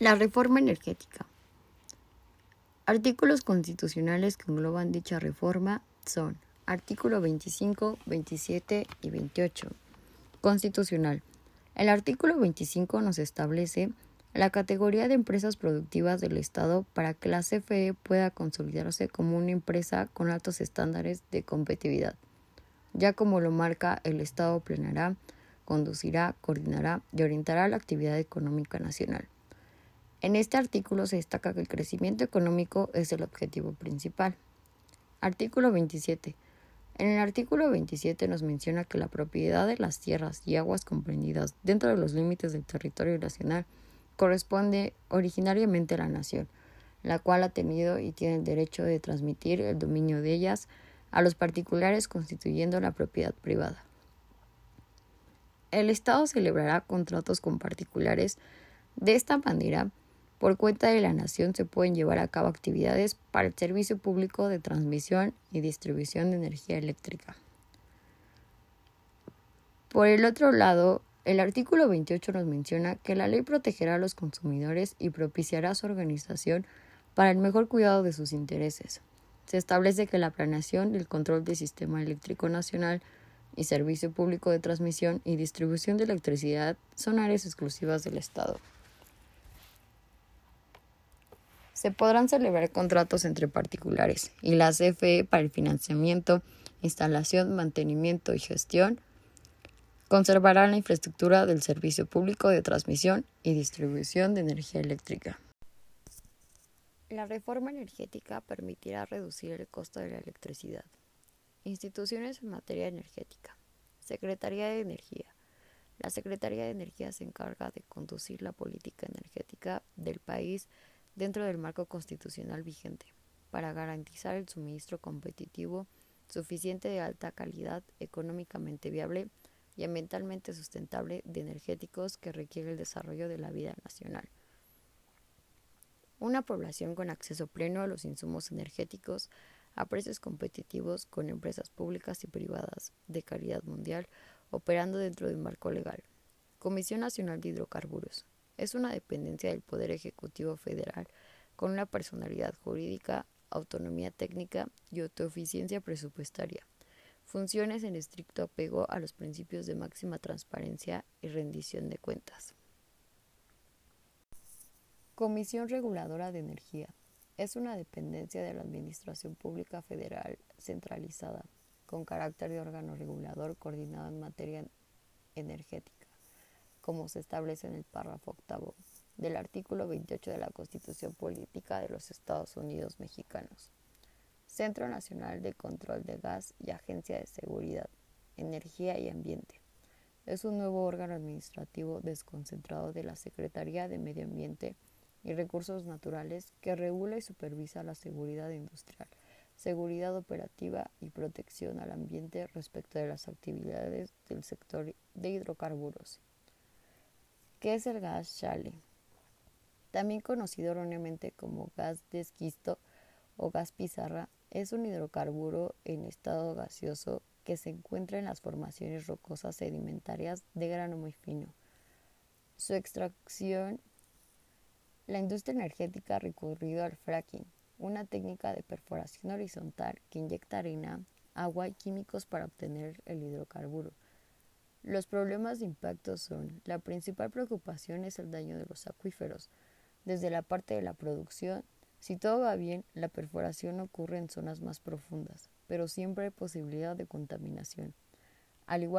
La reforma energética. Artículos constitucionales que engloban dicha reforma son artículo 25, 27 y 28. Constitucional. El artículo 25 nos establece la categoría de empresas productivas del Estado para que la CFE pueda consolidarse como una empresa con altos estándares de competitividad, ya como lo marca el Estado plenará, conducirá, coordinará y orientará la actividad económica nacional. En este artículo se destaca que el crecimiento económico es el objetivo principal. Artículo 27. En el artículo 27 nos menciona que la propiedad de las tierras y aguas comprendidas dentro de los límites del territorio nacional corresponde originariamente a la nación, la cual ha tenido y tiene el derecho de transmitir el dominio de ellas a los particulares constituyendo la propiedad privada. El Estado celebrará contratos con particulares. De esta manera, por cuenta de la nación se pueden llevar a cabo actividades para el servicio público de transmisión y distribución de energía eléctrica. Por el otro lado, el artículo 28 nos menciona que la ley protegerá a los consumidores y propiciará su organización para el mejor cuidado de sus intereses. Se establece que la planeación y el control del sistema eléctrico nacional y servicio público de transmisión y distribución de electricidad son áreas exclusivas del Estado. Se podrán celebrar contratos entre particulares y la CFE para el financiamiento, instalación, mantenimiento y gestión conservarán la infraestructura del servicio público de transmisión y distribución de energía eléctrica. La reforma energética permitirá reducir el costo de la electricidad. Instituciones en materia energética. Secretaría de Energía. La Secretaría de Energía se encarga de conducir la política energética del país dentro del marco constitucional vigente, para garantizar el suministro competitivo suficiente de alta calidad, económicamente viable y ambientalmente sustentable de energéticos que requiere el desarrollo de la vida nacional. Una población con acceso pleno a los insumos energéticos a precios competitivos con empresas públicas y privadas de calidad mundial operando dentro de un marco legal. Comisión Nacional de Hidrocarburos, es una dependencia del Poder Ejecutivo Federal con una personalidad jurídica, autonomía técnica y autoeficiencia presupuestaria. Funciones en estricto apego a los principios de máxima transparencia y rendición de cuentas. Comisión Reguladora de Energía. Es una dependencia de la Administración Pública Federal centralizada, con carácter de órgano regulador coordinado en materia energética como se establece en el párrafo octavo del artículo 28 de la Constitución Política de los Estados Unidos Mexicanos. Centro Nacional de Control de Gas y Agencia de Seguridad, Energía y Ambiente. Es un nuevo órgano administrativo desconcentrado de la Secretaría de Medio Ambiente y Recursos Naturales que regula y supervisa la seguridad industrial, seguridad operativa y protección al ambiente respecto de las actividades del sector de hidrocarburos ¿Qué es el gas shale? También conocido erróneamente como gas de esquisto o gas pizarra, es un hidrocarburo en estado gaseoso que se encuentra en las formaciones rocosas sedimentarias de grano muy fino. Su extracción, la industria energética ha recurrido al fracking, una técnica de perforación horizontal que inyecta arena, agua y químicos para obtener el hidrocarburo. Los problemas de impacto son, la principal preocupación es el daño de los acuíferos. Desde la parte de la producción, si todo va bien, la perforación ocurre en zonas más profundas, pero siempre hay posibilidad de contaminación. Al igual